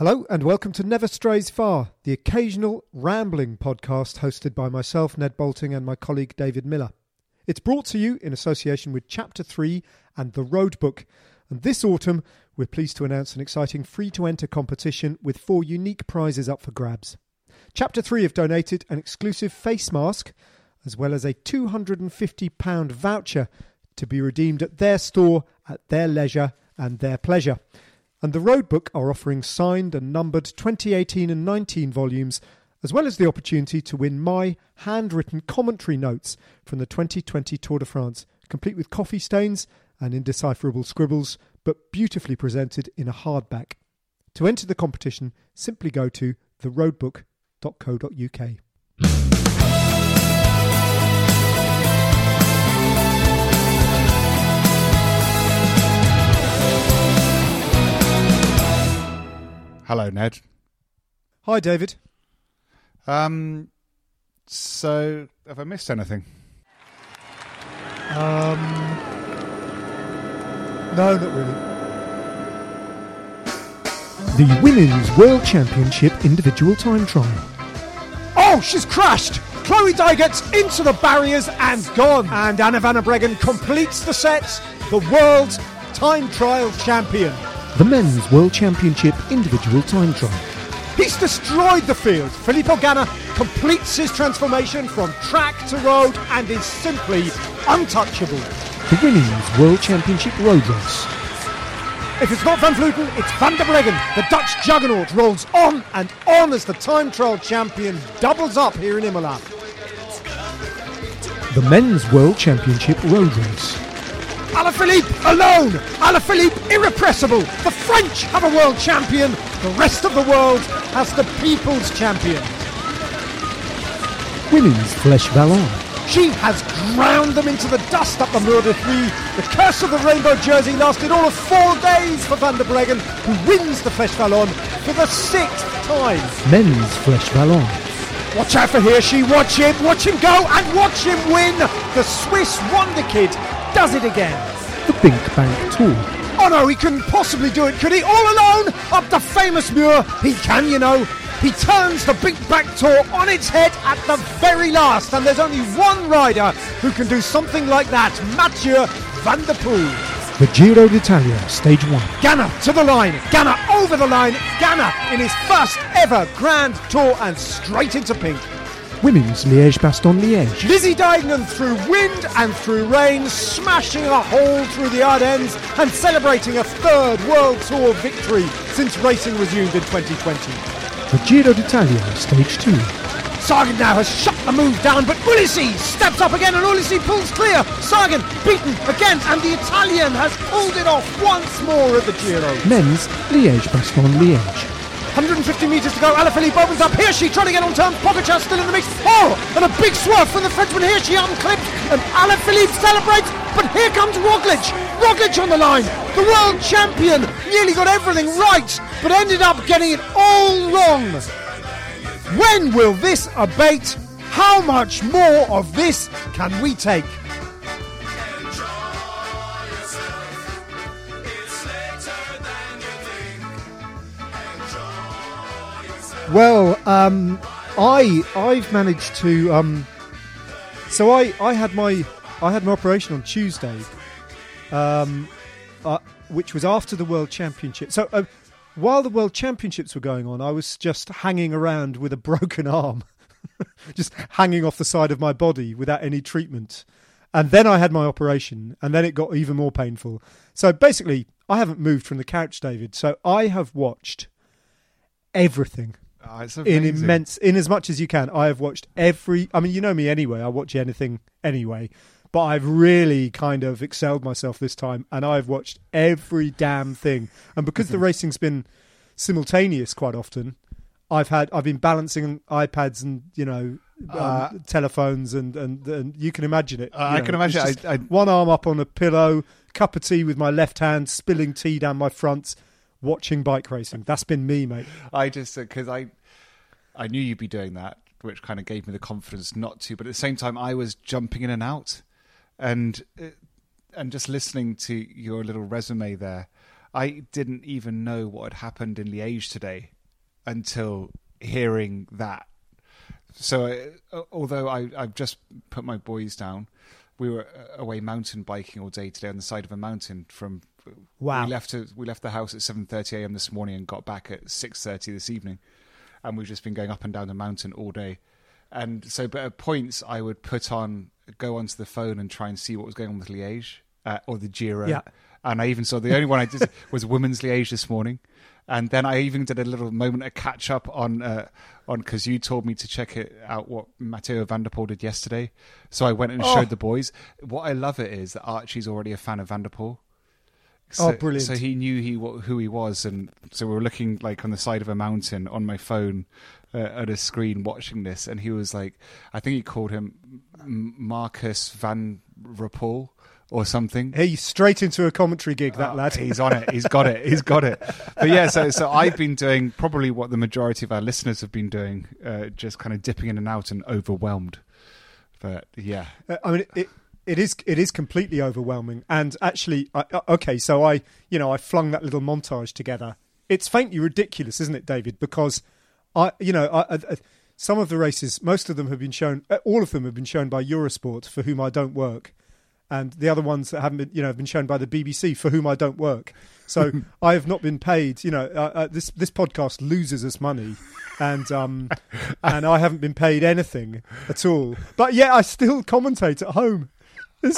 Hello, and welcome to Never Strays Far, the occasional rambling podcast hosted by myself, Ned Boulting, and my colleague David Millar. It's brought to you in association with Chapter 3 and The Road Book. And this autumn, we're pleased to announce an exciting free to enter competition with four unique prizes up for grabs. Chapter 3 have donated an exclusive face mask, as well as a £250 voucher to be redeemed at their store at their leisure and their pleasure. And the Roadbook are offering signed and numbered 2018 and 19 volumes, as well as the opportunity to win my handwritten commentary notes from the 2020 Tour de France, complete with coffee stains and indecipherable scribbles, but beautifully presented in a hardback. To enter the competition, simply go to theroadbook.co.uk. Hello, Ned. Hi, David. Um, so have I missed anything? Um, no, not really. The Women's World Championship Individual Time Trial. Oh, she's crashed! Chloe Dygert's into the barriers and gone. And Anna van der Breggen completes the set, the world time trial champion. The Men's World Championship Individual Time Trial. He's destroyed the field. Filippo Ganna completes his transformation from track to road and is simply untouchable. The Women's World Championship Road Race. If it's not Van Vleuten, it's Van der Breggen. The Dutch juggernaut rolls on and on as the time trial champion doubles up here in Imola. The Men's World Championship Road Race. Alaphilippe alone! Alaphilippe irrepressible! The French have a world champion, the rest of the world has the people's champion. Women's Flèche Wallonne. She has ground them into the dust up the Mur de Huy. The curse of the rainbow jersey lasted all of four days for Van der Breggen, who wins the Flèche Wallonne for the sixth time. Men's Flèche Wallonne. Watch out for Hirschi watch him, watch him go, and watch him win! The Swiss Wonder Kid does it again. The BinckBank Tour. Oh no, he couldn't possibly do it, could he? All alone up the famous Muur. He can, you know. He turns the Big Back Tour on its head at the very last, and there's only one rider who can do something like that Mathieu Van Der Poel. The Giro d'Italia, Stage 1. Ganna to the line, Ganna over the line, Ganna in his first ever Grand Tour and straight into pink. Women's Liège-Bastogne Liège. Lizzie Deignan through wind and through rain, smashing a hole through the Ardennes and celebrating a third World Tour victory since racing resumed in 2020. The Giro d'Italia, Stage 2. Sagan now has shut the move down, but Ulissi steps up again and Ulissi pulls clear. Sagan beaten again, and the Italian has pulled it off once more at the Giro. Men's Liège-Bastogne Liège. 150 metres to go. Alaphilippe opens up. Hirschi trying to get on turn. Pogacar still in the mix. Oh, and a big swerve from the Frenchman Hirschi unclipped. And Alaphilippe celebrates. But here comes Roglic. Roglic on the line. The world champion. Nearly got everything right, but ended up getting it all wrong. When will this abate? How much more of this can we take? Well, um, I I've managed to um, so I I had my I had my operation on Tuesday, um, uh, which was after the World Championship. So uh, while the World Championships were going on, I was just hanging around with a broken arm, just hanging off the side of my body without any treatment. And then I had my operation, and then it got even more painful. So basically, I haven't moved from the couch, David. So I have watched everything Oh, in immense in as much as you can i have watched every i mean you know me anyway i watch anything anyway but i've really kind of excelled myself this time and i've watched every damn thing and because the racing's been simultaneous quite often. I've had I've been balancing iPads and you know um, Uh, telephones and, and and you can imagine it. Uh, I know, can imagine. I, I, one arm up on a pillow, cup of tea with my left hand, spilling tea down my front, watching bike racing. That's been me, mate. I just because I I knew you'd be doing that, which kind of gave me the confidence not to. But at the same time, I was jumping in and out, and uh, and just listening to your little resume there, I didn't even know what had happened in Liège today until hearing that. So uh, although I I've just put my boys down, we were uh, away mountain biking all day today on the side of a mountain from Wow. we left we left the house at 7:30 a.m. this morning and got back at 6:30 this evening and we've just been going up and down the mountain all day and so but at points I would put on go onto the phone and try and see what was going on with Liège uh, or the Giro Yeah. and I even saw the only one I did was women's Liège this morning and then I even did a little moment of catch up on uh, on because you told me to check it out what Matteo Van der Poel did yesterday so I went and Oh. showed the boys what I love it is that Archie's already a fan of Van der Poel so, Oh, brilliant. So he knew he who he was, and so we were looking like on the side of a mountain on my phone uh, at a screen watching this, and he was like, I think he called him Marcus Van Rapol or something. Hey, straight into a commentary gig, that Oh, lad. He's on it. He's got it. He's got it. But yeah, so so I've been doing probably what the majority of our listeners have been doing, uh, just kind of dipping in and out and overwhelmed. But yeah, Uh, I mean, it it is it is completely overwhelming. And actually, I, okay, so I you know I flung that little montage together. It's faintly ridiculous, isn't it, David? Because I you know I, I, I- some of the races, most of them have been shown, uh, all of them have been shown by Eurosport, for whom I don't work. And the other ones that haven't been, you know, have been shown by the BBC, for whom I don't work. So I have not been paid. You know, uh, uh, this this podcast loses us money, and um, and I haven't been paid anything at all. But yet I still commentate at home.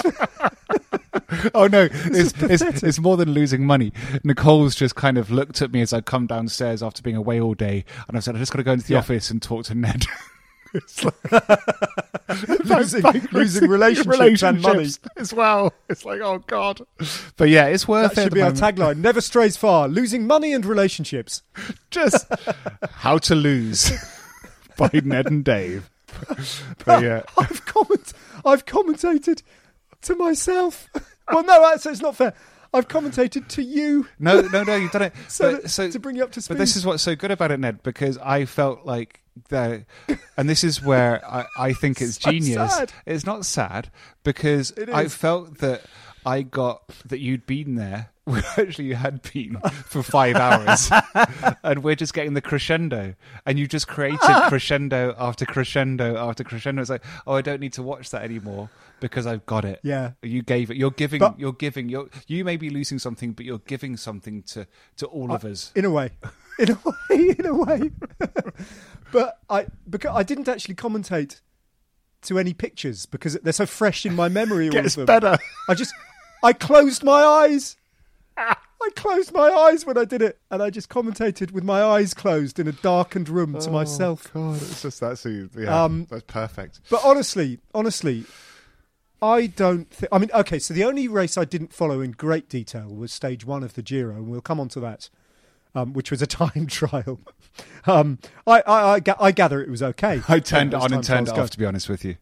Oh no, it's, it's it's more than losing money. Nicole's just kind of looked at me as I come downstairs after being away all day, and I said, "I just got to go into the Yeah. office and talk to Ned." it's like, losing, like losing relationships, and money. as well. It's like, oh god, but yeah, it's worth That it. should be our moment. tagline. Never strays far. Losing money and relationships. Just how to lose by Ned and Dave. But yeah, I've comment. I've commentated to myself. Well, no, that's it's not fair. I've commentated to you. no, no, no, you've done it. So, But- so to bring you up to speed. But this is what's so good about it, Ned, because I felt like the, and this is where I, I think it's So genius. sad. It's not sad because I felt that I got that you'd been there. Well, actually, you had been for five hours, and we're just getting the crescendo, and you just created ah! crescendo after crescendo after crescendo. It's like, oh, I don't need to watch that anymore because I've got it. Yeah. you gave it. You're giving. But- you're giving. You're you may be losing something, but you're giving something to to all uh, of us. in a way, in a way, in a way. but I because I didn't actually commentate to any pictures because they're so fresh in my memory. all Gets of them. better. I just I closed my eyes. I closed my eyes when I did it, and I just commentated with my eyes closed in a darkened room to myself. God, it's just that's yeah, Um, that's perfect. But honestly, honestly, I don't think. I mean, okay, so the only race I didn't follow in great detail was stage one of the Giro, and we'll come on to that, um, which was a time trial. Um, I, I, I, ga- I gather it was okay. I turned it as on and turned trials go. off. To be honest with you,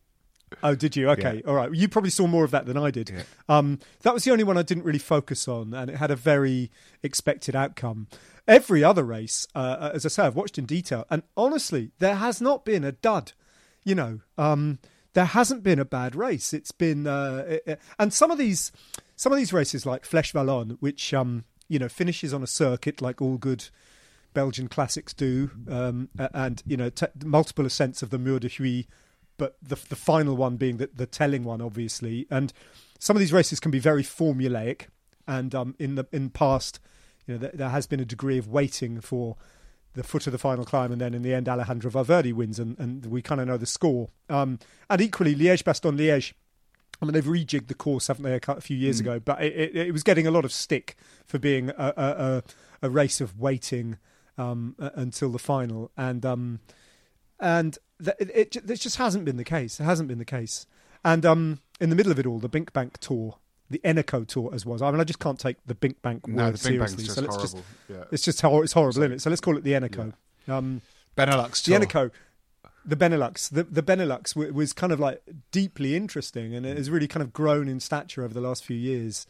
Oh, did you? Okay, Yeah. all right. You probably saw more of that than I did. Yeah. Um, that was the only one I didn't really focus on, and it had a very expected outcome. Every other race, uh, as I say, I've watched in detail, and honestly, there has not been a dud. You know, um, there hasn't been a bad race. It's been, uh, it- it- and some of these, some of these races like Flèche Wallonne, which um, you know finishes on a circuit like all good Belgian classics do, um, and you know t- multiple ascents of the Mur de Huy, but the the final one being the, the telling one, obviously. And some of these races can be very formulaic, and um, in the in past, you know, there, there has been a degree of waiting for the foot of the final climb, and then in the end, Alejandro Valverde wins, and, and we kind of know the score. Um, and equally, Liège Bastogne Liège. I mean, they've rejigged the course, haven't they, a few years ago? But it, it, it was getting a lot of stick for being a, a, a, a race of waiting um, until the final, and um, and th- it, it, just hasn't been the case. It hasn't been the case. And um, in the middle of it all, the BinckBank tour the Eneco tour as was. I mean, I just can't take the BinckBank word No, seriously. So let's horrible. just yeah. it's just hor- it's horrible, isn't it? So let's call it the Eneco. Um, Benelux the. Eneco, the Benelux, the, the Benelux w- was kind of like deeply interesting, and it has really kind of grown in stature over the last few years,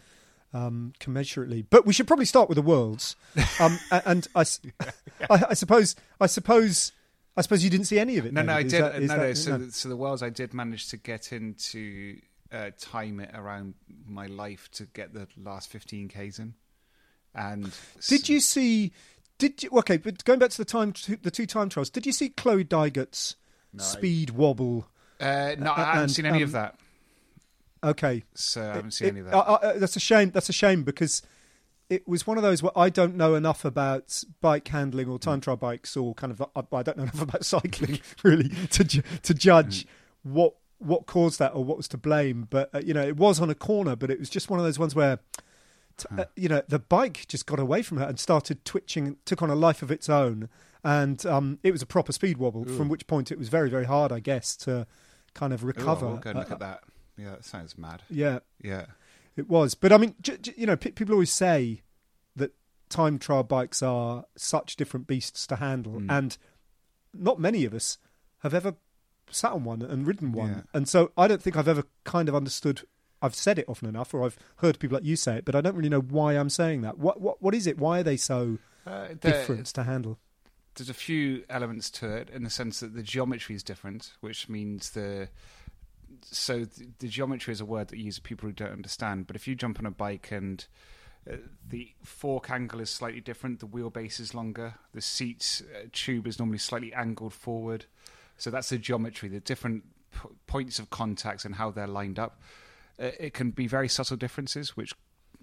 um, commensurately. But we should probably start with the worlds, um, and I, I, I suppose, I suppose, I suppose you didn't see any of it. No, no, I did. That- no, that- no. So, the- so the Worlds, I did manage to get into uh, time it around my life to get the last 15 k's in. And Did you see? Did you? Okay, but going back to the time, the two time trials. Did you see Chloe Dygert's No, speed wobble? Uh, no, I Uh, haven't and, seen any of um, that. Okay, So I haven't It- seen any of that. I- I- that's a shame. That's a shame because it was one of those where I don't know enough about bike handling or Mm. time trial bikes or kind of I I don't know enough about cycling really to ju- to judge Mm. what what caused that or what was to blame. But uh, you know, it was on a corner, but it was just one of those ones where. t- uh, you know, the bike just got away from her and started twitching, took on a life of its own, and um, it was a proper speed wobble. From which point, it was very, very hard, I guess, to kind of Ooh, recover. I'll go and look Uh, at that. Yeah, that sounds mad. Yeah, Yeah. It was, but I mean, j- j- you know, pe people always say that time trial bikes are such different beasts to handle, Mm. and not many of us have ever sat on one and ridden one, Yeah. and so I don't think I've ever kind of understood. I've said it often enough, or I've heard people like you say it, but I don't really know why I'm saying that. What what what is it? Why are they so Uh, different to handle? there's a few elements to it in the sense that the geometry is different, which means the so the, the geometry is a word that you use for people who don't understand. But if you jump on a bike and uh, the fork angle is slightly different, the wheelbase is longer, the seat uh, tube is normally slightly angled forward. So that's the geometry, the different p- points of contacts and how they're lined up. Uh, it can be very subtle differences, which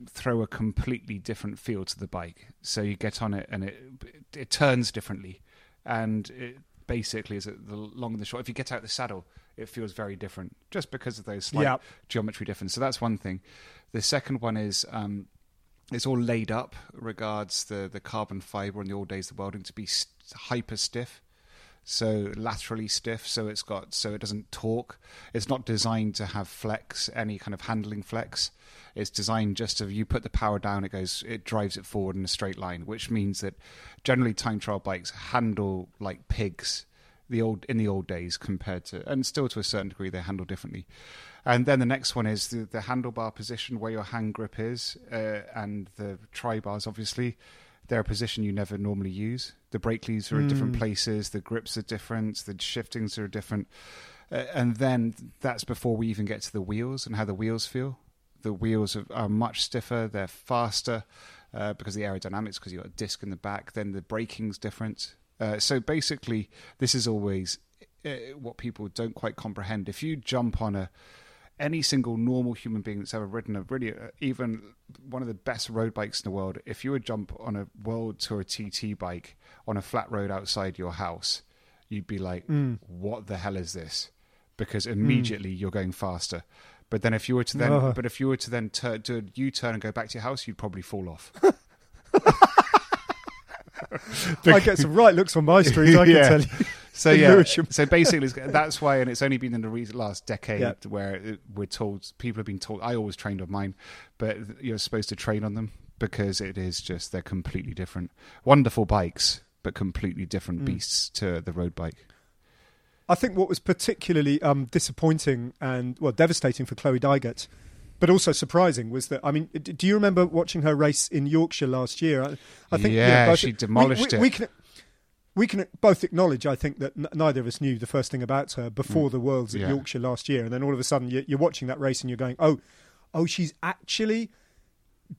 throw a completely different feel to the bike. So you get on it and it it turns differently, and it basically is the long and the short. If you get out the saddle, it feels very different just because of those slight Yeah. geometry differences. So that's one thing. The second one is. Um, it's all laid up regards the, the carbon fiber in the old days of the welding to be st- hyper stiff so laterally stiff so it's got so it doesn't torque it's not designed to have flex any kind of handling flex it's designed just to you put the power down it goes it drives it forward in a straight line which means that generally time trial bikes handle like pigs the old in the old days compared to and still to a certain degree they handle differently and then the next one is the, the handlebar position where your hand grip is uh, and the tri bars obviously they're a position you never normally use. The brake leads are in different places, the grips are different, the shiftings are different. Uh, and then that's before we even get to the wheels and how the wheels feel. The wheels are, are much stiffer, they're faster uh, because of the aerodynamics, because you've got a disc in the back. Then the braking's different. Uh, so basically, this is always uh, what people don't quite comprehend. If you jump on a any single normal human being that's ever ridden a really uh, even one of the best road bikes in the world if you would jump on a world tour tt bike on a flat road outside your house you'd be like what the hell is this? Because immediately you're going faster. But then if you were to then but if you were to then tur do a u-turn and go back to your house you'd probably fall off I get some right looks on my street. I can Yeah. tell you. So yeah, so basically that's why, and it's only been in the last decade Yeah. where it, we're told people have been told. I always trained on mine, but you're supposed to train on them because it is just they're completely different. Wonderful bikes, but completely different Mm. beasts to the road bike. I think what was particularly um, disappointing and well devastating for Chloe Dygert, but also surprising was that I mean, do you remember watching her race in Yorkshire last year? I, I think Yeah, both- she we- demolished we, it. We can we can both acknowledge, I think, that n- neither of us knew the first thing about her before the Worlds at Mm. Yeah. Yorkshire last year, and then all of a sudden you're, you're watching that race and you're going, oh, oh, she's actually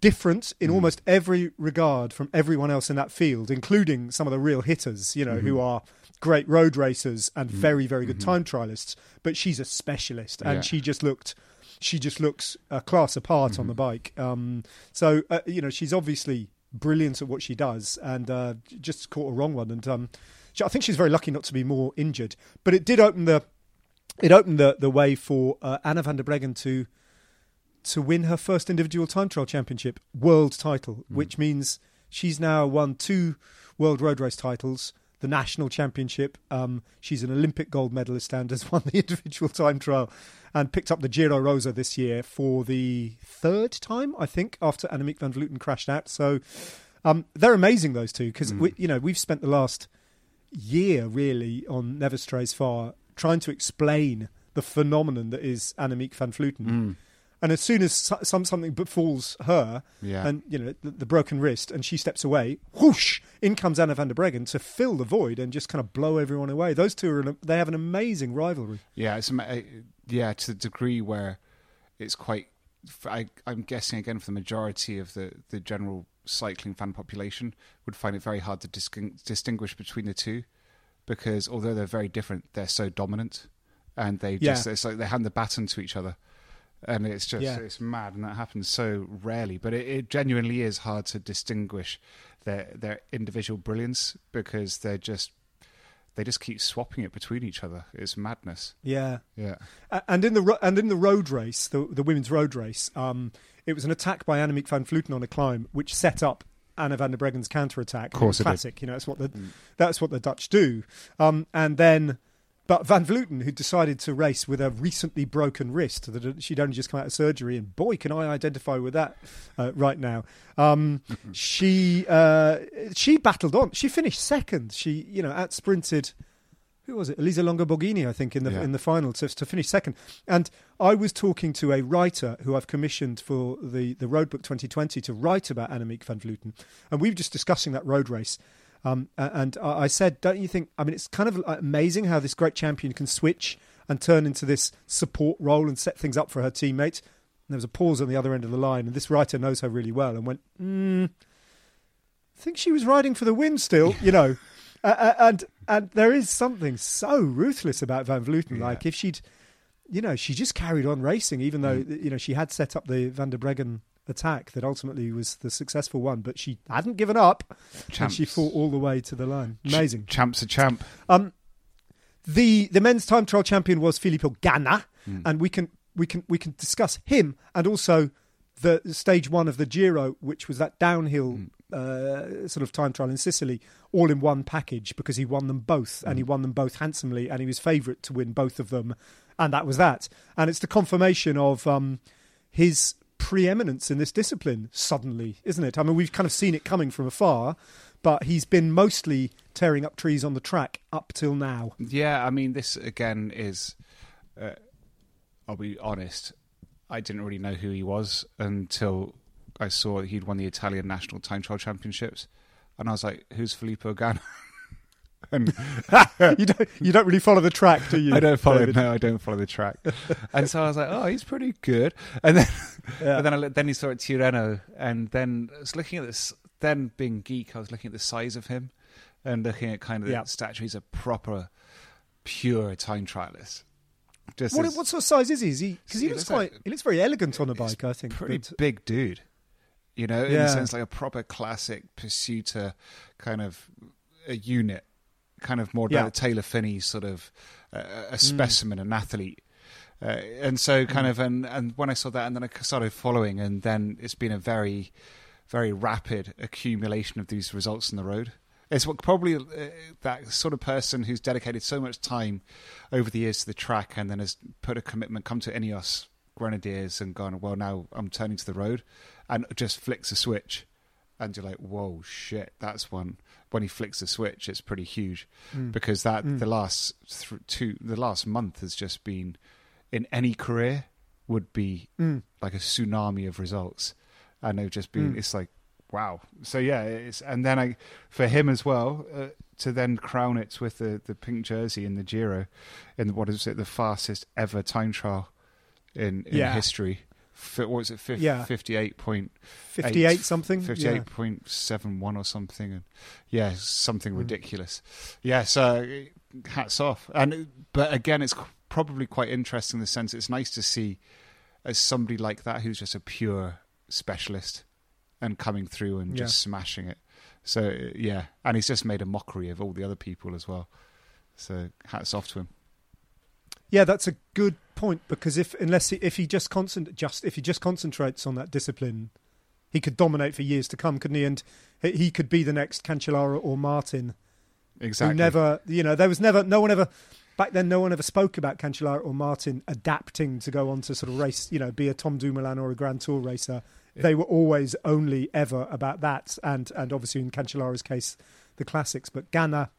different Mm. in almost every regard from everyone else in that field, including some of the real hitters, you know, Mm-hmm. who are great road racers and very, very good time trialists. But she's a specialist, and Yeah. she just looked, she just looks a class apart on the Mm-hmm. bike. Um, so uh, you know, she's obviously brilliant at what she does, and uh, just caught a wrong one. And um, she- I think she's very lucky not to be more injured. But it did open the, it opened the the way for uh, Anna van der Breggen to to win her first individual time trial championship world title, which means she's now won two world road race titles. The national championship. Um, she's an Olympic gold medalist and has won the individual time trial and picked up the Giro Rosa this year for the third time, I think, after Annemiek van Vleuten crashed out. So um, they're amazing, those two, because Mm. we, you know we've spent the last year really on Never Strays Far trying to explain the phenomenon that is Annemiek van Vleuten. Mm. And as soon as some something befalls her, Yeah. and you know the, the broken wrist, and she steps away, whoosh! In comes Anna van der Breggen to fill the void and just kind of blow everyone away. Those two are they have an amazing rivalry. Yeah, it's uh, yeah to the degree where it's quite—I'm guessing again for the majority of the the general cycling fan population would find it very hard to distin- distinguish between the two because although they're very different, they're so dominant and they just Yeah. it's like they hand the baton to each other. And it's just Yeah. it's mad, and that happens so rarely. But it, it genuinely is hard to distinguish their their individual brilliance because they're just they just keep swapping it between each other. It's madness. Yeah, Yeah. And in the ro- and in the road race, the the women's road race, um, it was an attack by Annemiek van Vleuten on a climb, which set up Anna van der Breggen's counter attack. Of course classic. You know, that's what the that's what the Dutch do. Um, and then, but van Vleuten, who decided to race with a recently broken wrist, that she'd only just come out of surgery, and boy, can I identify with that uh, right now. Um, she uh, she battled on. She finished second. She you know out sprinted who was it? Elisa Longo Borghini, I think, in the Yeah. in the final to, to finish second. And I was talking to a writer who I've commissioned for the the Roadbook 2020 to write about Annemiek van Vleuten, and we were just discussing that road race. Um, and I said, don't you think? I mean, it's kind of amazing how this great champion can switch and turn into this support role and set things up for her teammates. And there was a pause on the other end of the line, and this writer knows her really well, and went, mm, I think she was riding for the win still, you know. Uh, uh, and and there is something so ruthless about Van Vleuten. Yeah. Like if she'd, you know, she just carried on racing, even though you know she had set up the Van der Breggen attack that ultimately was the successful one, but she hadn't given up, and she fought all the way to the line. Amazing. Ch- champ's a champ. Um, the the men's time trial champion was Filippo Ganna, Hmm. and we can we can we can discuss him and also the stage one of the Giro, which was that downhill uh, sort of time trial in Sicily, all in one package because he won them both and he won them both handsomely, and he was favourite to win both of them, and that was that. And it's the confirmation of um, his preeminence in this discipline suddenly, isn't it? I mean, we've kind of seen it coming from afar, but he's been mostly tearing up trees on the track up till now. Yeah, I mean, this again is. Uh, I'll be honest. I didn't really know who he was until I saw he'd won the Italian national time trial championships, and I was like, "Who's Filippo Ganna?" and you don't you don't really follow the track, do you? I don't follow. David? No, I don't follow the track. and so I was like, "Oh, he's pretty good." And then, Yeah. and then I, looked- then he saw at Tirreno, and then I was looking at this. Then being geek, I was looking at the size of him, and looking at kind of Yeah. the stature. He's a proper, pure time trialist. Just What, as- what sort of size is he? Is he because he He looks looks like- quite he looks very elegant on a bike. I think. pretty but- big dude. You know, in Yeah. the sense like a proper classic pursuiter kind of a unit, kind of more Yeah. Taylor Phinney sort of uh, a specimen, an athlete. Uh, and so kind of and and when I saw that and then I started following and then it's been a very very rapid accumulation of these results on the road. It's what probably uh, that sort of person who's dedicated so much time over the years to the track and then has put a commitment, come to Ineos Grenadiers and gone, well, now I'm turning to the road and just flicks a switch. And you're like, whoa, shit, that's one. When he flicks the switch, it's pretty huge mm. because that mm. the last th- two, the last month has just been in any career would be mm. like a tsunami of results, and they've just been. It's like wow. So yeah, it's and then I for him as well uh, to then crown it with the the pink jersey in the Giro, in what is it the fastest ever time trial in, in Yeah. history. What was it? Yeah. Fifty-eight point 58 something? Fifty-eight point seven one or something, and yeah, something Mm. ridiculous. Yeah, so hats off. And but again, it's probably quite interesting in the sense it's nice to see as somebody like that who's just a pure specialist and coming through and Yeah. just smashing it. So yeah, and he's just made a mockery of all the other people as well. So hats off to him. Yeah, that's a good point because if unless he, if he just concent just if he just concentrates on that discipline, he could dominate for years to come, couldn't he? And he- could be the next Cancellara or Martin Exactly. Who never, you know, there was never, no one ever, back then, no one ever spoke about Cancellara or Martin adapting to go on to sort of race, you know, be a Tom Dumoulin or a Grand Tour racer. They were always only ever about that, and and obviously in Cancellara's case, the classics. But Ganna,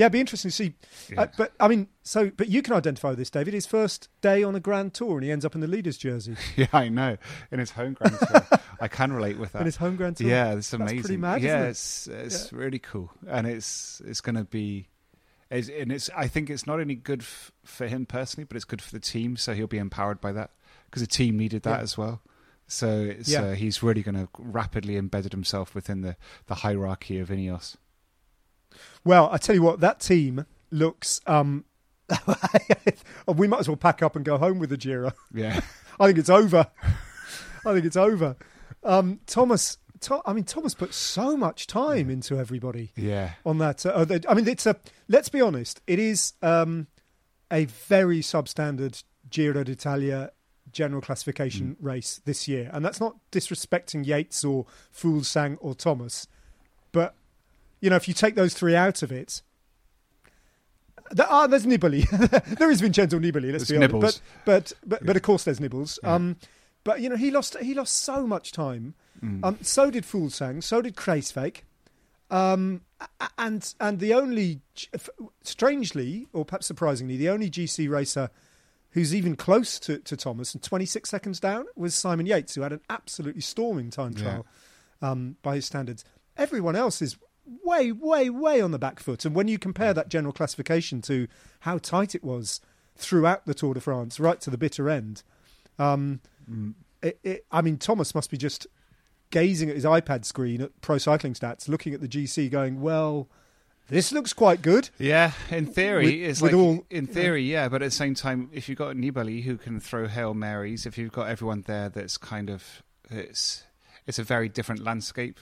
yeah, it'd be interesting to see. Uh, but I mean, so but you can identify this, David. His first day on a Grand Tour, and he ends up in the leaders' jersey Yeah, I know. In his home Grand Tour, I can relate with that. in his home Grand Tour. Yeah, it's That's amazing. pretty mad, yeah, it? it's it's really cool, and it's it's going to be, it's, and it's I think it's not only good f- for him personally, but it's good for the team. So he'll be empowered by that because the team needed that Yeah. as well. So it's, Yeah. uh, he's really going to rapidly embedded himself within the the hierarchy of Ineos. Well, I tell you what, that team looks. Um, we might as well pack up and go home with the Giro. Yeah, I think it's over. I think it's over. Um, Thomas, Tho- I mean, Thomas put so much time into everybody yeah, on that. Uh, the- I mean, it's a. Let's be honest. It is um, a very substandard Giro d'Italia general classification race this year, and that's not disrespecting Yates or Fuglsang or Thomas, but you know, if you take those three out of it. There, ah, there's Nibali. there is Vincenzo Nibali. Let's There's be honest. Nibbles. But but but, but of course there's Nibbles. Yeah. Um, but you know he lost he lost so much time. Mm. Um, so did Fuglsang. So did Kruijswijk. Um, and and the only, strangely or perhaps surprisingly, the only GC racer who's even close to, to Thomas and 26 seconds down was Simon Yates, who had an absolutely storming time Yeah. trial um, by his standards. Everyone else is way, way, way on the back foot. And when you compare that general classification to how tight it was throughout the Tour de France, right to the bitter end, um, Mm. it, it, I mean, Thomas must be just gazing at his iPad screen at Pro Cycling Stats, looking at the GC, going, "Well, this looks quite good." Yeah, in theory, With- it's with like all- in theory, yeah. But at the same time, if you've got Nibali who can throw hail marys, if you've got everyone there, that's kind of it's it's a very different landscape.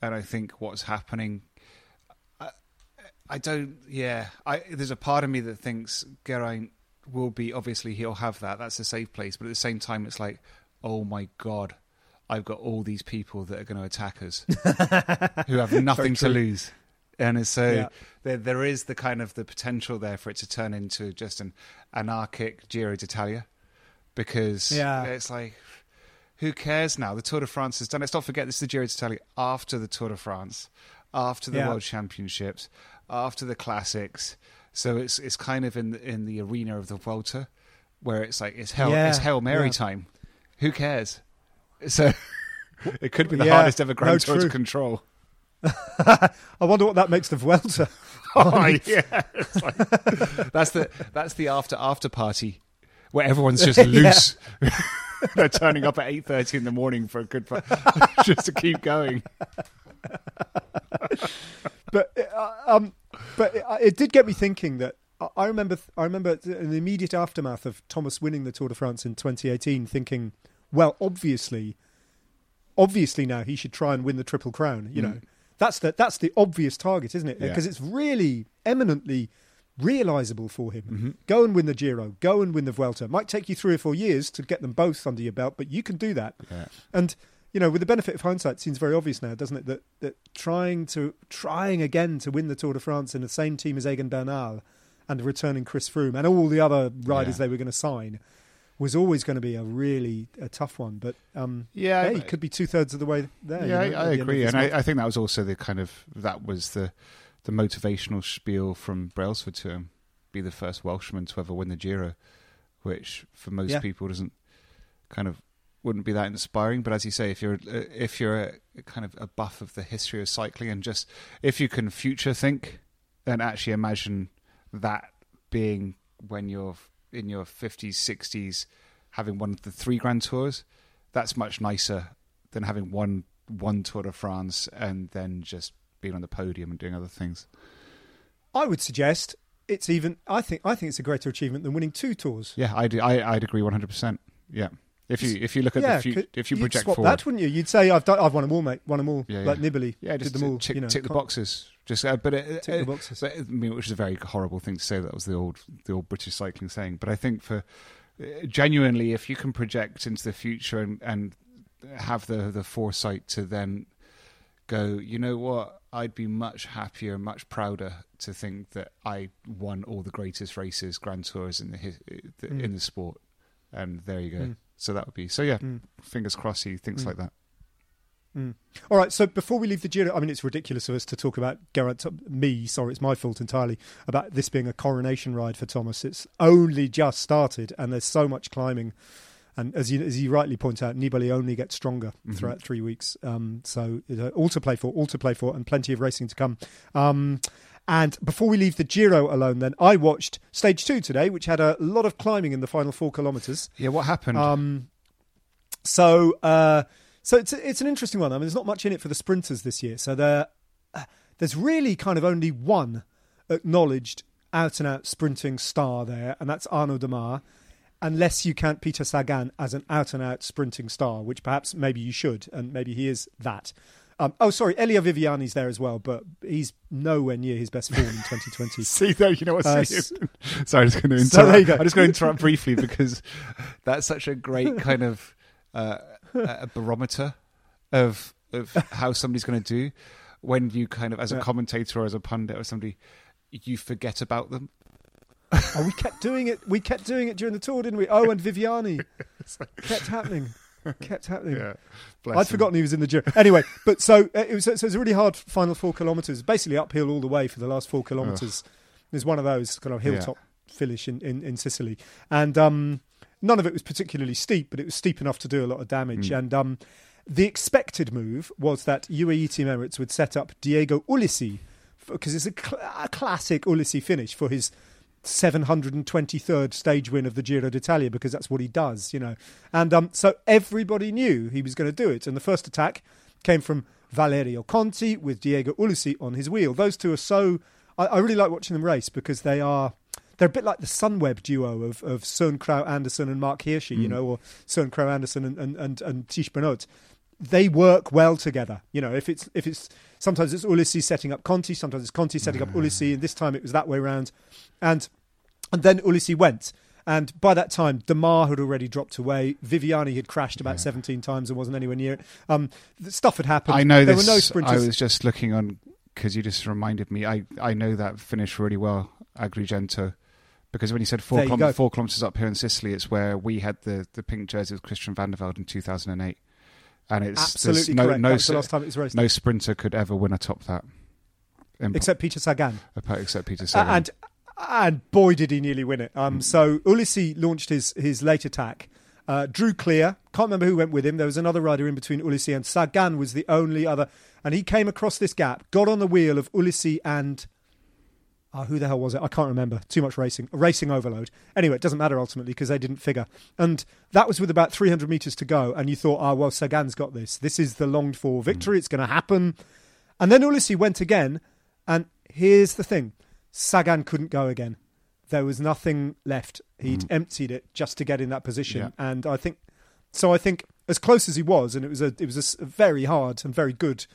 And I think what's happening, I, I don't. Yeah, I there's a part of me that thinks Geraint will be obviously he'll have that. That's a safe place. But at the same time, it's like, oh my god. I've got all these people that are going to attack us, who have nothing to lose, and it's so Yeah. there there is the kind of the potential there for it to turn into just an anarchic Giro d'Italia because Yeah. it's like who cares now? The Tour de France is done. Let's not forget this is the Giro d'Italia after the Tour de France, after the Yeah. World Championships, after the classics. So it's it's kind of in the, in the arena of the Vuelta where it's like it's hell Yeah, it's Hail Mary yeah. time. Who cares? So it could be the hardest ever Grand no, Tour to control. I wonder what that makes the Vuelta. Oh yeah, like- that's the that's the after after party where everyone's just loose. They're turning up at eight thirty in the morning for a good fu- just to keep going. but uh, um, but it, it did get me thinking that I- I remember I remember in the immediate aftermath of Thomas winning the Tour de France in 2018, thinking, well, obviously, obviously now he should try and win the Triple Crown. You know, that's the that's the obvious target, isn't it? Yeah. Because it's really eminently realizable for him. Go and win the Giro. Go and win the Vuelta. It might take you three or four years to get them both under your belt, but you can do that. Yeah. And you know, with the benefit of hindsight, it seems very obvious now, doesn't it, that that trying to trying again to win the Tour de France in the same team as Egan Bernal and returning Chris Froome and all the other riders Yeah. they were going to sign was always going to be a really a tough one. But um, Yeah, hey, it could be two thirds of the way there. yeah, you know, I, I the end of agree, and. I, I think that was also the kind of that was the the motivational spiel from Brailsford to him, be the first Welshman to ever win the Giro, which for most Yeah. people doesn't kind of wouldn't be that inspiring. But as you say, if you're uh, if you're a, kind of a buff of the history of cycling and just if you can future think, and actually imagine that being when you're in your 50s, 60s, having won the three Grand Tours, that's much nicer than having won one Tour de France and then just being on the podium and doing other things. I would suggest it's even. I think I think it's a greater achievement than winning two tours. Yeah, I'd I, I'd agree 100. percent Yeah, if you if you look at yeah, the future, if you project forward, that, wouldn't you? You'd say I've done, I've won them all, mate. Won them all, Yeah, like yeah. Nibali. yeah, just did them all. tick, you know, tick the boxes. Just uh, but it, Tick the uh, boxes. but, I mean, which is a very horrible thing to say. That was the old the old British cycling saying. But I think for uh, genuinely, if you can project into the future and and have the the foresight to then go, you know what, I'd be much happier, much prouder to think that I won all the greatest races, Grand Tours in the, his- the Mm. in the sport. And there you go. Mm. So that would be so. Yeah, Mm. fingers crossed he thinks Mm. like that. Mm. All right. So before we leave the Giro, I mean, it's ridiculous of us to talk about. Me, sorry, it's my fault entirely about this being a coronation ride for Thomas. It's only just started, and there's so much climbing. And as you as you rightly point out, Nibali only gets stronger Mhm. throughout three weeks. Um, so uh, all to play for, all to play for, and plenty of racing to come. Um, and before we leave the Giro alone, then I watched stage two today, which had a lot of climbing in the final four kilometres. Yeah, what happened? Um, so, uh, so it's it's an interesting one. I mean, there's not much in it for the sprinters this year. So there, uh, there's really kind of only one acknowledged out and out sprinting star there, and that's Arnaud Démare. Unless you count Peter Sagan as an out and out sprinting star, which perhaps maybe you should, and maybe he is that. Um, oh, sorry, Elia Viviani's there as well, but he's nowhere near his best form in 2020. See though, you know what? Uh, see- Sorry, I'm just going to interrupt. So there you go. I'm just going to interrupt briefly because that's such a great kind of uh, a barometer of of how somebody's going to do when you kind of, as a Yeah. commentator or as a pundit or somebody, you forget about them. Oh, we kept doing it. We kept doing it during the tour, didn't we? Oh, and Viviani kept happening. Kept happening. bless I'd him. forgotten he was in the Giro. Anyway, but so uh, it was. So it was a really hard final four kilometres. Basically uphill all the way for the last four kilometres. There's one of those kind of Yeah. hilltop finish in, in, in Sicily, and um, none of it was particularly steep, but it was steep enough to do a lot of damage. Mm. And um, the expected move was that UAE Team Emirates would set up Diego Ulissi because it's a, cl- a classic Ulissi finish for his 723rd stage win of the Giro d'Italia because that's what he does, you know. And um, so everybody knew he was going to do it. And the first attack came from Valerio Conti with Diego Ulissi on his wheel. Those two are so. I, I really like watching them race because they are. They're a bit like the Sunweb duo of, of Søren Kragh Andersen and Marc Hirschi, you Mm. know, or Søren Kragh Andersen and, and, and, and Tiesj Benoot. They work well together. You know, if it's if it's sometimes it's Ulissi setting up Conti, sometimes it's Conti setting up Ulissi, and this time it was that way round. And and then Ulissi went. And by that time, Démare had already dropped away. Viviani had crashed about Yeah. 17 times and wasn't anywhere near it. Um, stuff had happened. I know there this. were no I was just looking on because you just reminded me. I, I know that finish really well, Agrigento, because when you said four, you go. four kilometres up here in Sicily, it's where we had the, the pink jersey with Christian Vande Velde in 2008. And it's Absolutely no, correct. No, the last time it was raced. no sprinter could ever win atop that. In- Except Peter Sagan. except Peter Uh, Sagan. and and boy did he nearly win it. Um, so Ulissi launched his his late attack, uh, drew clear. Can't remember who went with him. There was another rider in between Ulissi and Sagan was the only other, and he came across this gap, got on the wheel of Ulissi and. Oh, who the hell was it? I can't remember. Too much racing. Racing overload. Anyway, it doesn't matter ultimately because they didn't figure. And that was with about 300 metres to go. And you thought, oh, well, Sagan's got this. This is the longed for victory. It's going to happen. And then Ulissi went again. And here's the thing Sagan couldn't go again. There was nothing left. He'd emptied it just to get in that position. Yeah. And I think, so I think as close as he was, and it was a, it was a very hard and very good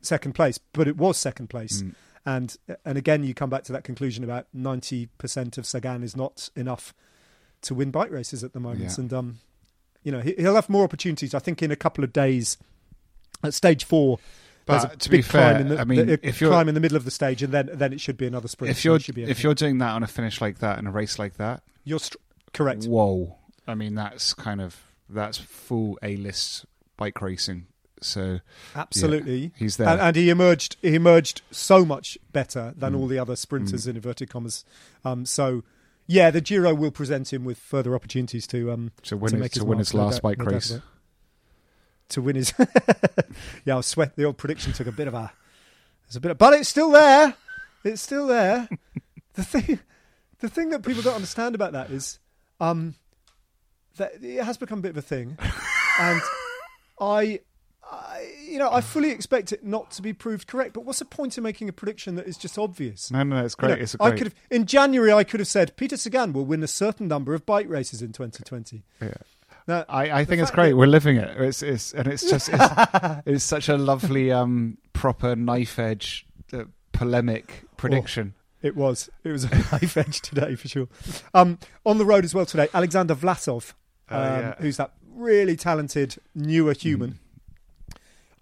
second place, but it was second place. Mm. And and again, you come back to that conclusion about ninety percent of Sagan is not enough to win bike races at the moment. Yeah. And um, you know, he, he'll have more opportunities. I think in a couple of days at stage four. But to be fair, in the, I mean, the- if you're- climb in the middle of the stage, and then then it should be another sprint. if you're be if you're doing that on a finish like that in a race like that, you're str- correct. whoa! I mean, that's kind of that's full A list bike racing. So Absolutely, he's there. and, and he emerged. He emerged so much better than Mm. all the other sprinters in inverted commas. Um, so, yeah, the Giro will present him with further opportunities to um, to win to his, to win his last bike race. To win his, yeah, I was sweat. The old prediction took a bit of a, there's a bit, of, but it's still there. It's still there. the thing, the thing that people don't understand about that is, um, that it has become a bit of a thing, and I, I, you know, I fully expect it not to be proved correct. But what's the point in making a prediction that is just obvious? No, no, no, it's You great. know, it's a I great. could have in January. I could have said Peter Sagan will win a certain number of bike races in 2020. Yeah. Now, I, I think it's great. that- We're living it. It's, it's and it's just it's, it's such a lovely um proper knife edge uh, polemic prediction. It was. It was a knife edge today for sure. Um, on the road as well today, Alexander Vlasov, Oh, um, yeah. who's that really talented newer human.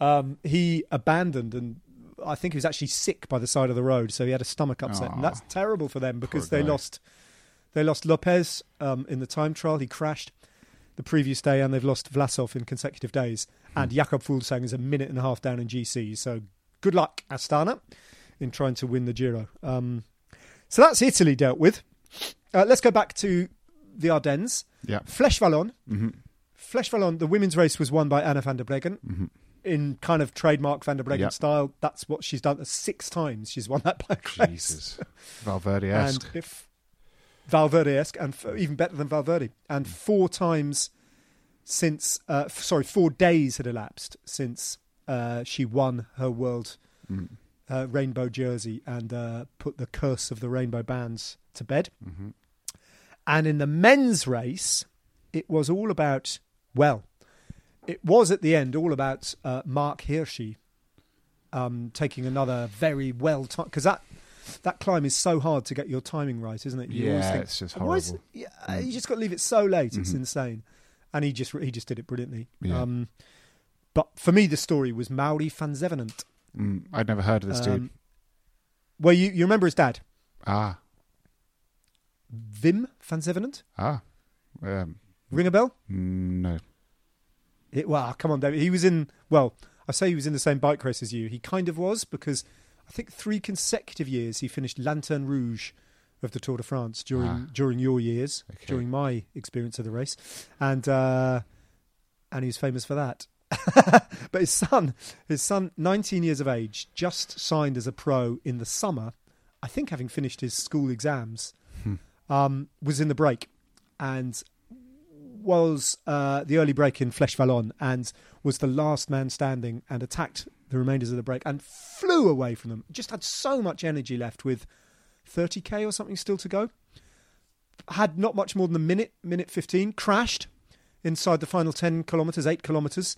Um, he abandoned and I think he was actually sick by the side of the road, so he had a stomach upset, Aw. and that's terrible for them because they guy. lost they lost Lopez um, in the time trial. He crashed the previous day, and they've lost Vlasov in consecutive days. Hmm. And Jakob Fuglsang is a minute and a half down in GC. So good luck, Astana, in trying to win the Giro. Um, so that's Italy dealt with. Uh, let's go back to the Ardennes. Yeah. Flèche Wallonne. hmm Flèche Wallonne, the women's race was won by Anna van der Breggen hmm in kind of trademark van der Breggen Yeah. style. That's what she's done. Six times she's won that bike race. Jesus. Valverde And if Valverde-esque, and f- even better than Valverde, and four times since, uh, f- sorry, four days had elapsed since uh, she won her world Mm. uh, rainbow jersey and uh, put the curse of the rainbow bands to bed. Mhm. And in the men's race, it was all about, well, it was at the end all about uh, Marc Hirschi um, taking another very well time because that that climb is so hard to get your timing right, isn't it? You Yeah, think, it's just "Why is- horrible." yeah, you just got to leave it so late. It's Mhm. insane, and he just he just did it brilliantly. Yeah. Um, but for me, the story was Mauri Vansevenant. Mm, I'd never heard of this dude. Um, well, you you remember his dad, Ah, Wim Vansevenant? ah. Um, Ring a bell? no. It, well, come on, David. He was in. Well, I say he was in the same bike race as you. He kind of was because I think three consecutive years he finished Lanterne Rouge of the Tour de France during Ah. during your years, Okay. during my experience of the race, and uh, and he was famous for that. but his son, his son, 19 years of age, just signed as a pro in the summer. I think having finished his school exams, Hmm. um, was in the break and was uh, the early break in Flèche Wallonne and was the last man standing and attacked the remainders of the break and flew away from them. Just had so much energy left with 30k or something still to go. Had not much more than a minute, minute 15, crashed inside the final 10 kilometres, 8 kilometres,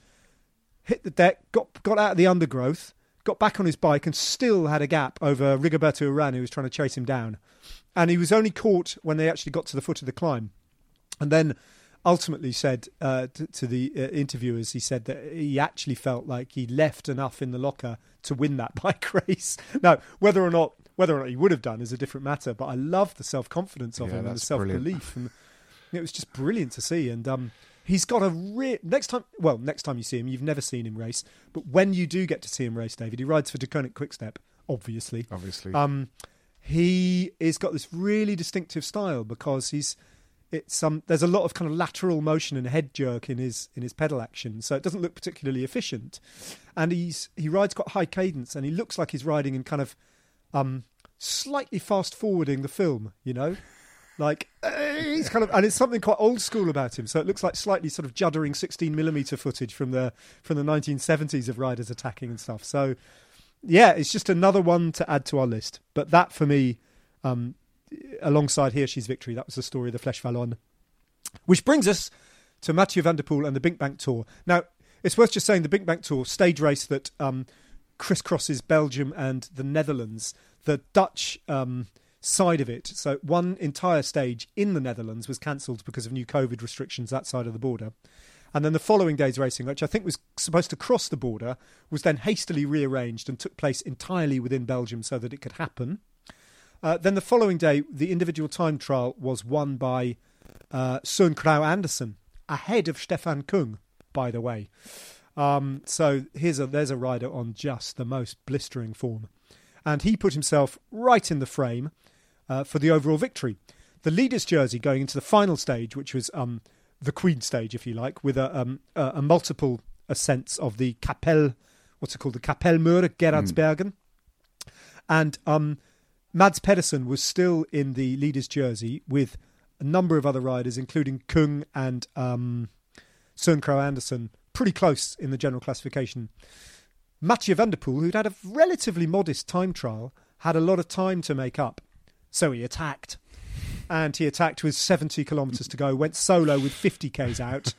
hit the deck, got, got out of the undergrowth, got back on his bike and still had a gap over Rigoberto Urán who was trying to chase him down. And he was only caught when they actually got to the foot of the climb. And then ultimately said uh, to, to the uh, interviewers, he said that he actually felt like he left enough in the locker to win that bike race. now, whether or not whether or not he would have done is a different matter. But I love the self confidence of Yeah, him and the self belief, and it was just brilliant to see. And um, he's got a re- next time. Well, next time you see him, you've never seen him race, but when you do get to see him race, David, he rides for Deceuninck Quickstep, obviously. Obviously. Um, he has got this really distinctive style because he's it's um there's a lot of kind of lateral motion and head jerk in his in his pedal action, so it doesn't look particularly efficient. And he's he rides quite high cadence, and he looks like he's riding in kind of um slightly fast forwarding the film, you know. Like he's kind of, and it's something quite old school about him. So it looks like slightly sort of juddering 16 millimeter footage from the from the 1970s of riders attacking and stuff. So yeah, it's just another one to add to our list. But that for me, um, alongside Hirschi's victory, that was the story of the Flèche Wallonne. Which brings us to Mathieu van der Poel and the BinckBank Tour. Now, it's worth just saying the BinckBank Tour, stage race that um, crisscrosses Belgium and the Netherlands, the Dutch um, side of it. So one entire stage in the Netherlands was cancelled because of new COVID restrictions that side of the border. And then the following day's racing, which I think was supposed to cross the border, was then hastily rearranged and took place entirely within Belgium so that it could happen. Uh, then the following day, the individual time trial was won by uh, Søren Kragh Andersen, ahead of Stefan Küng, by the way. Um, so here's a there's a rider on just the most blistering form, and he put himself right in the frame uh, for the overall victory. The leader's jersey going into the final stage, which was um, the Queen stage, if you like, with a, um, a, a multiple ascents of the Kapell, what's it called, the Kapelmuur Geraardsbergen, and um, Mads Pedersen was still in the leader's jersey with a number of other riders, including Küng and um, Søren Kragh Andersen, pretty close in the general classification. Mathieu van der Poel, who'd had a relatively modest time trial, had a lot of time to make up. So he attacked. And he attacked with 70 kilometres to go, went solo with 50 Ks out.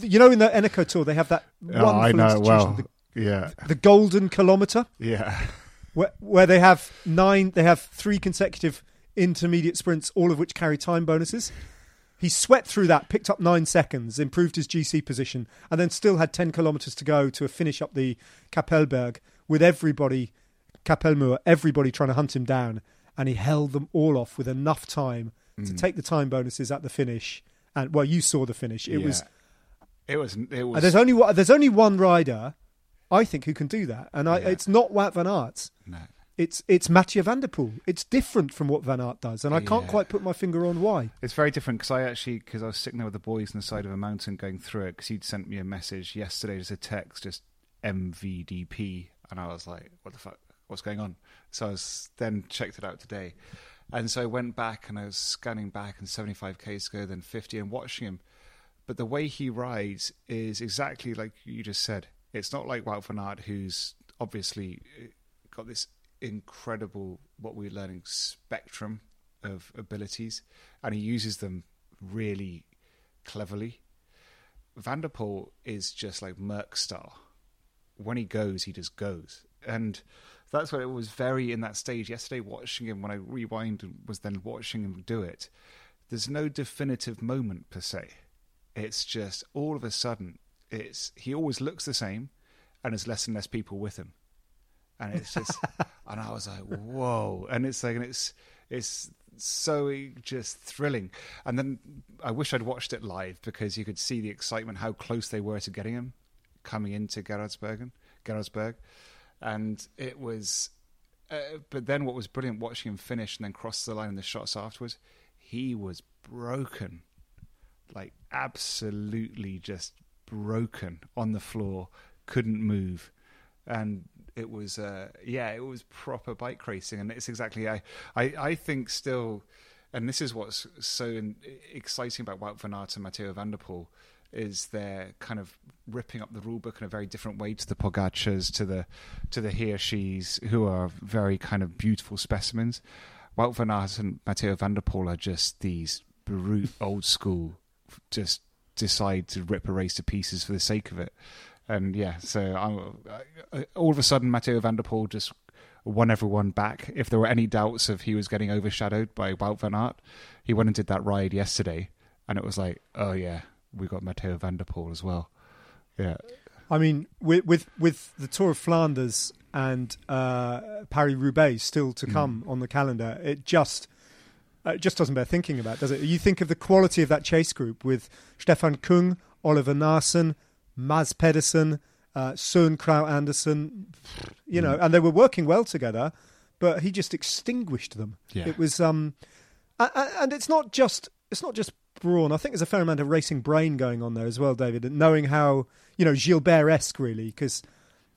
you know, in the Eneco Tour, they have that oh, I know institution, well. the, yeah. the golden kilometre Yeah. Where, where they have nine, they have three consecutive intermediate sprints, all of which carry time bonuses. He swept through that, picked up nine seconds, improved his GC position, and then still had 10 kilometres to go to finish up the Kapellberg with everybody, Kapelmuur, everybody trying to hunt him down, and he held them all off with enough time to mm. take the time bonuses at the finish. And well, you saw the finish. It Yeah. was. It was. It and was. there's only there's only one rider, I think, who can do that, and I, Yeah. it's not Wout van Aert. no. It's it's Mathieu van der Poel. It's different from what Van Aert does, and I can't Yeah. quite put my finger on why. It's very different because I actually because I was sitting there with the boys on the side of a mountain going through it because he'd sent me a message yesterday, just a text, just MVDP, and I was like, "What the fuck? What's going on?" So I was then checked it out today, and so I went back and I was scanning back and 75 k's to go, then 50, and watching him. But the way he rides is exactly like you just said. It's not like Wout van Aert, who's obviously uh, got this incredible, what we're learning, spectrum of abilities, and he uses them really cleverly. Van der Poel is just like Merckx style. When he goes, he just goes, and that's what it was very in that stage yesterday. Watching him when I rewind and was then watching him do it, there's no definitive moment per se. It's just all of a sudden, it's he always looks the same, and there's less and less people with him, and it's just, and I was like, whoa, and it's like, and it's it's so just thrilling. And then I wish I'd watched it live because you could see the excitement, how close they were to getting him coming into Geraardsbergen, Gerardsberg, and it was. Uh, but then what was brilliant watching him finish and then cross the line in the shots afterwards, he was broken, like absolutely just broken on the floor, couldn't move, and it was uh, yeah, it was proper bike racing, and it's exactly I I, I think still, and this is what's so in, exciting about Wout van Aert and Mathieu van der Poel is they're kind of ripping up the rule book in a very different way to the Pogacars, to the to the Hirschis who are very kind of beautiful specimens. Wout van Aert and Mathieu van der Poel are just these brute old school, just decide to rip a race to pieces for the sake of it. And yeah, so I'm, I, all of a sudden Mathieu van der Poel just won everyone back. If there were any doubts of he was getting overshadowed by Wout van Aert, he went and did that ride yesterday, and it was like, oh yeah, we got Mathieu van der Poel as well. Yeah, I mean, with with, with the Tour of Flanders and uh, Paris Roubaix still to come on the calendar, it just it just doesn't bear thinking about, does it? You think of the quality of that chase group with Stefan Kung, Oliver Naesen, Mads Pedersen, uh, Søren Kragh Andersen, you know, and they were working well together, but he just extinguished them. Yeah. It was, um, and it's not just it's not just brawn. I think there's a fair amount of racing brain going on there as well, David, and knowing how you know Gilbert esque really because.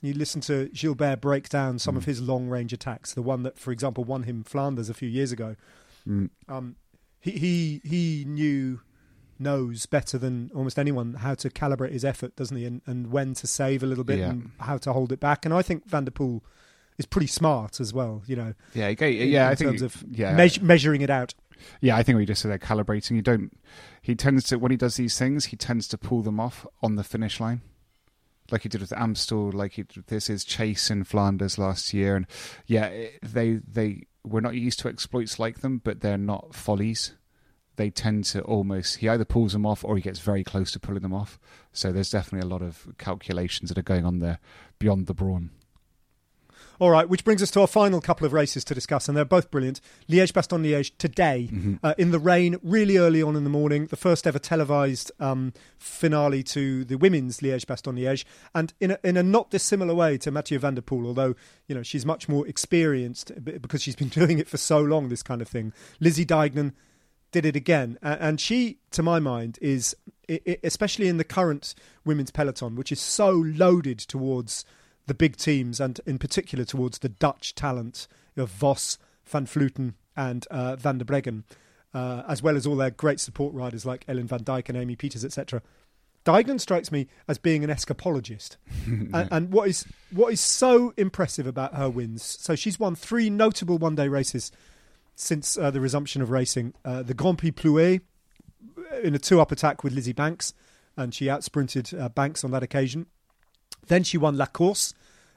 You listen to Gilbert break down some of his long range attacks. The one that, for example, won him Flanders a few years ago. Um, he he he knew knows better than almost anyone how to calibrate his effort, doesn't he? And and when to save a little bit Yeah. and how to hold it back. And I think Van der Poel is pretty smart as well. You know, yeah, in- yeah. in I think of yeah, meas- measuring it out. Yeah, I think we just said they're calibrating. You don't. He tends to when he does these things, he tends to pull them off on the finish line, like he did with Amstel, like he did with this is Chase in Flanders last year, and yeah, it- they they we're not used to exploits like them, but they're not follies. They tend to almost he either pulls them off or he gets very close to pulling them off. So there's definitely a lot of calculations that are going on there beyond the brawn. All right, which brings us to our final couple of races to discuss, and they're both brilliant. Liège Bastogne Liège today uh, in the rain, really early on in the morning, the first ever televised um, finale to the women's Liège Bastogne Liège, and in a, in a not dissimilar way to Mathieu van der Poel, although you know she's much more experienced because she's been doing it for so long. This kind of thing. Lizzie Deignan did it again, and she, to my mind, is especially in the current women's peloton, which is so loaded towards the big teams, and in particular towards the Dutch talent of Vos, Van Vleuten, and uh, Van der Breggen, uh, as well as all their great support riders like Ellen Van Dijk and Amy Pieters, etc. Deignan strikes me as being an escapologist, and, and what is what is so impressive about her wins. So she's won three notable one-day races since uh, the resumption of racing. Uh, the Grand Prix Plouay in a two-up attack with Lizzie Banks, and she outsprinted uh, Banks on that occasion. Then she won La Course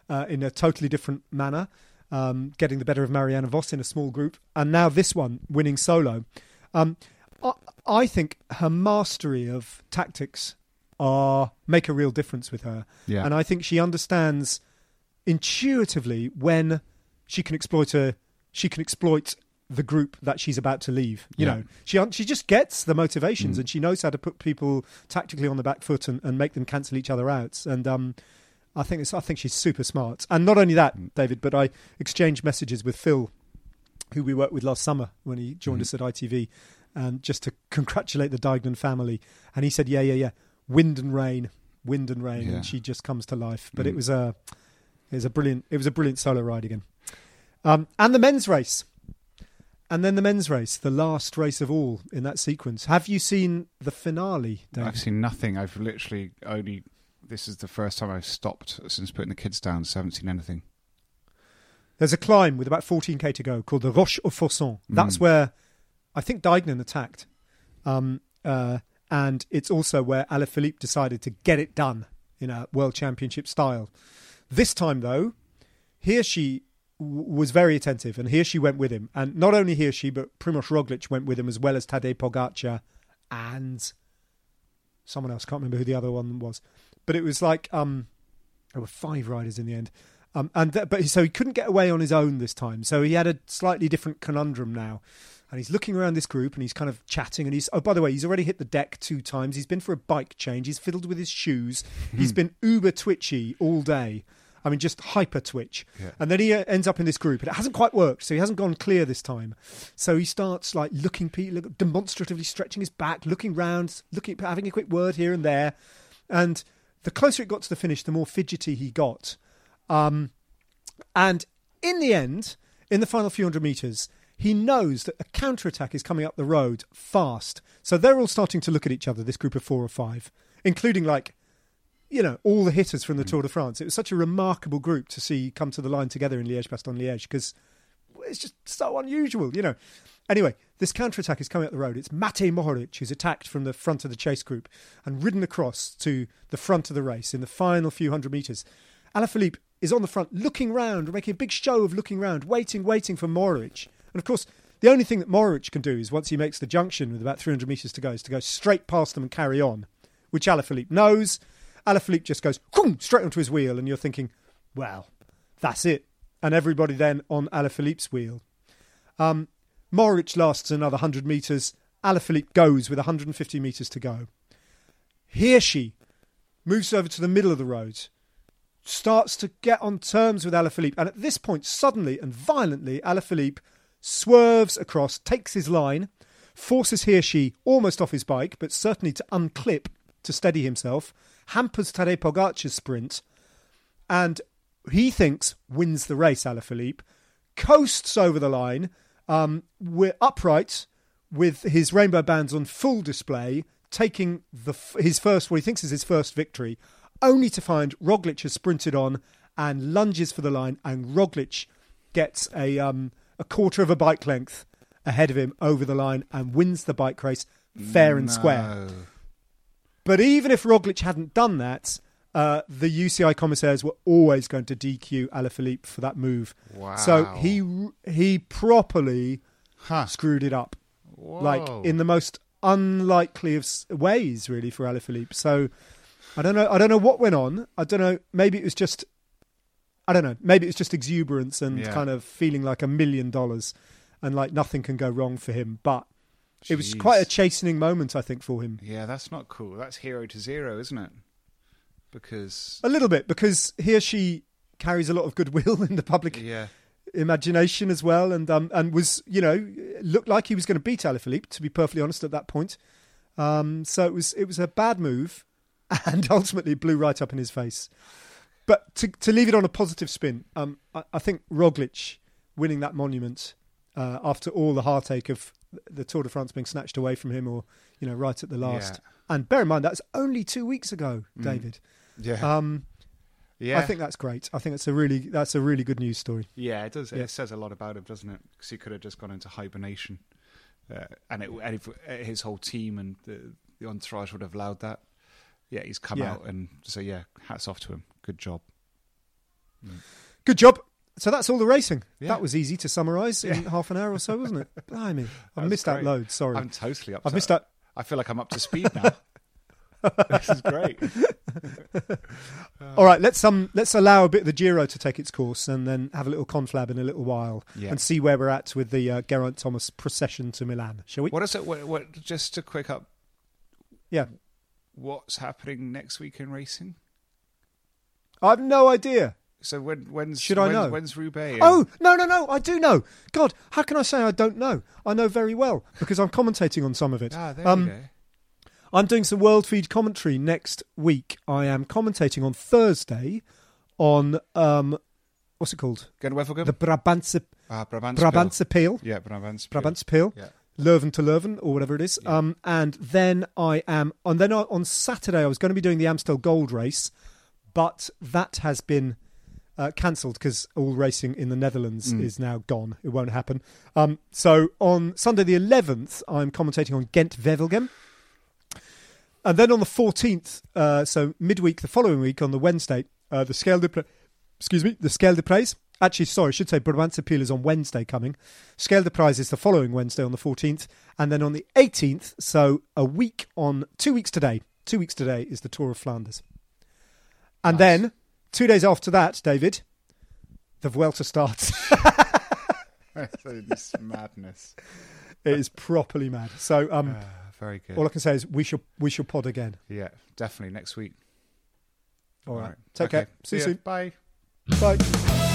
uh, in a totally different manner, um, getting the better of Marianne Vos in a small group, and now this one winning solo. Um, I, I think her mastery of tactics are make a real difference with her, Yeah. and I think she understands intuitively when she can exploit a she can exploit the group that she's about to leave. You Yeah. know, she she just gets the motivations and she knows how to put people tactically on the back foot and, and make them cancel each other out. And um, I think it's, I think she's super smart. And not only that, David, but I exchanged messages with Phil, who we worked with last summer when he joined us at ITV, and just to congratulate the Deignan family. And he said, "Yeah, yeah, yeah, wind and rain, wind and rain," Yeah. and she just comes to life. But Mm. it was a it was a brilliant it was a brilliant solo ride again. Um, and the men's race. And then the men's race, the last race of all in that sequence. Have you seen the finale, David? I've seen nothing. I've literally only. This is the first time I've stopped since putting the kids down. So I haven't seen anything. There's a climb with about 14k to go called the Roche aux Faucons. That's Mm. where I think Deignan attacked. Um, uh, and it's also where Alaphilippe decided to get it done in a world championship style. This time, though, Hirschi w- was very attentive, and Hirschi went with him. And not only Hirschi, but Primoz Roglic went with him as well as Tadej Pogacar and someone else. Can't remember who the other one was, but it was like um, there were five riders in the end. Um, and th- but so he couldn't get away on his own this time. So he had a slightly different conundrum now. And he's looking around this group and he's kind of chatting. And he's, oh, by the way, he's already hit the deck two times. He's been for a bike change. He's fiddled with his shoes. he's been uber twitchy all day. I mean, just hyper twitch. Yeah. And then he uh, ends up in this group. And it hasn't quite worked. So he hasn't gone clear this time. So he starts like looking, look, demonstratively stretching his back, looking round, looking, having a quick word here and there. And the closer it got to the finish, the more fidgety he got. Um, and in the end, in the final few hundred metres, he knows that a counter attack is coming up the road fast. So they're all starting to look at each other, this group of four or five, including like, you know, all the hitters from the Tour de France. It was such a remarkable group to see come to the line together in Liège Bastogne Liège because it's just so unusual, you know. Anyway, this counterattack is coming up the road. It's Matej Mohoric who's attacked from the front of the chase group and ridden across to the front of the race in the final few hundred metres. Alaphilippe is on the front, looking round, making a big show of looking round, waiting, waiting for Mohoric. And of course, the only thing that Mohoric can do is once he makes the junction with about 300 metres to go, is to go straight past them and carry on, which Alaphilippe knows. Alaphilippe just goes straight onto his wheel, and you're thinking, well, that's it. And everybody then on Alaphilippe's wheel. Um, Mohoric lasts another 100 metres. Alaphilippe goes with 150 metres to go. Hirschi moves over to the middle of the road, starts to get on terms with Alaphilippe, and at this point, suddenly and violently, Alaphilippe swerves across, takes his line, forces Hirschi almost off his bike, but certainly to unclip to steady himself, hampers Tadej Pogacar's sprint, and he thinks wins the race. Alaphilippe coasts over the line. Um, we're upright with his rainbow bands on full display, taking the f- his first, what he thinks is his first victory, only to find Roglic has sprinted on and lunges for the line, and Roglic gets a um, a quarter of a bike length ahead of him over the line and wins the bike race fair and square. But even if Roglic hadn't done that, uh, the UCI commissaires were always going to DQ Alaphilippe for that move. Wow. So he he properly Huh. screwed it up, like in the most unlikely of ways, really, for Alaphilippe. So I don't know. I don't know what went on. I don't know. Maybe it was just. I don't know. Maybe it was just exuberance and Yeah. kind of feeling like a million dollars, and like nothing can go wrong for him. But it was quite a chastening moment, I think, for him. Yeah, that's not cool. That's hero to zero, isn't it? Because A little bit because Hirschi carries a lot of goodwill in the public yeah, imagination as well, and um, and was you know looked like he was going to beat Alaphilippe to be perfectly honest at that point. Um, so it was it was a bad move, and ultimately blew right up in his face. But to to leave it on a positive spin, um, I, I think Roglic winning that monument uh, after all the heartache of the Tour de France being snatched away from him, or you know right at the last. And bear in mind that's only two weeks ago, David. yeah, Um, yeah. I think that's great. I think it's a really that's a really good news story. Yeah, it does. Yeah. It says a lot about him, doesn't it? Because he could have just gone into hibernation, uh, and, it, and if, uh, his whole team and the, the entourage would have allowed that. Yeah, he's come Yeah. out and so yeah, hats off to him. Good job. Good job. So that's all the racing. Yeah. That was easy to summarise in half an hour or so, wasn't it? Blimey, I've was missed out great. loads. Sorry, I'm totally up. I've to- missed out. I feel like I'm up to speed now. this is great. All right, let's um let's allow a bit of the Giro to take its course, and then have a little conflab in a little while, Yeah. and see where we're at with the uh, Geraint Thomas procession to Milan. Shall we? What is it? What, what? Just a quick up. Yeah, What's happening next week in racing? I have no idea. So when when's Should I know? When's Roubaix? Oh no no no! I do know. God, how can I say I don't know? I know very well because I'm commentating on some of it. ah, there um, you go. I'm doing some World Feed commentary next week. I am commentating on Thursday on um, what's it called? Wevelgem? The Brabantse ah, Brabantse. Brabantse Pijl. Yeah, Brabantse. Brabantse Pijl. Yeah. Leuven to Leuven or whatever it is. Um, and then I am, and then on Saturday I was going to be doing the Amstel Gold Race, but that has been uh, cancelled because all racing in the Netherlands is now gone. It won't happen. Um, so on Sunday the 11th, I'm commentating on Ghent Wevelgem. And then on the 14th, uh, so midweek the following week on the Wednesday, uh, the Scale de excuse me, the Scheldeprijs. Actually, sorry, I should say Brabantse Pijl is on Wednesday coming. Scheldeprijs is the following Wednesday on the 14th. And then on the 18th, so a week on, two weeks today, two weeks today is the Tour of Flanders. And then, two days after that, David, the Vuelta starts. it's madness. it is properly mad. So um, Ah, very good. all I can say is we shall, we shall pod again. yeah, definitely next week. All right. right. Take Okay. care. See you soon. Bye. Bye.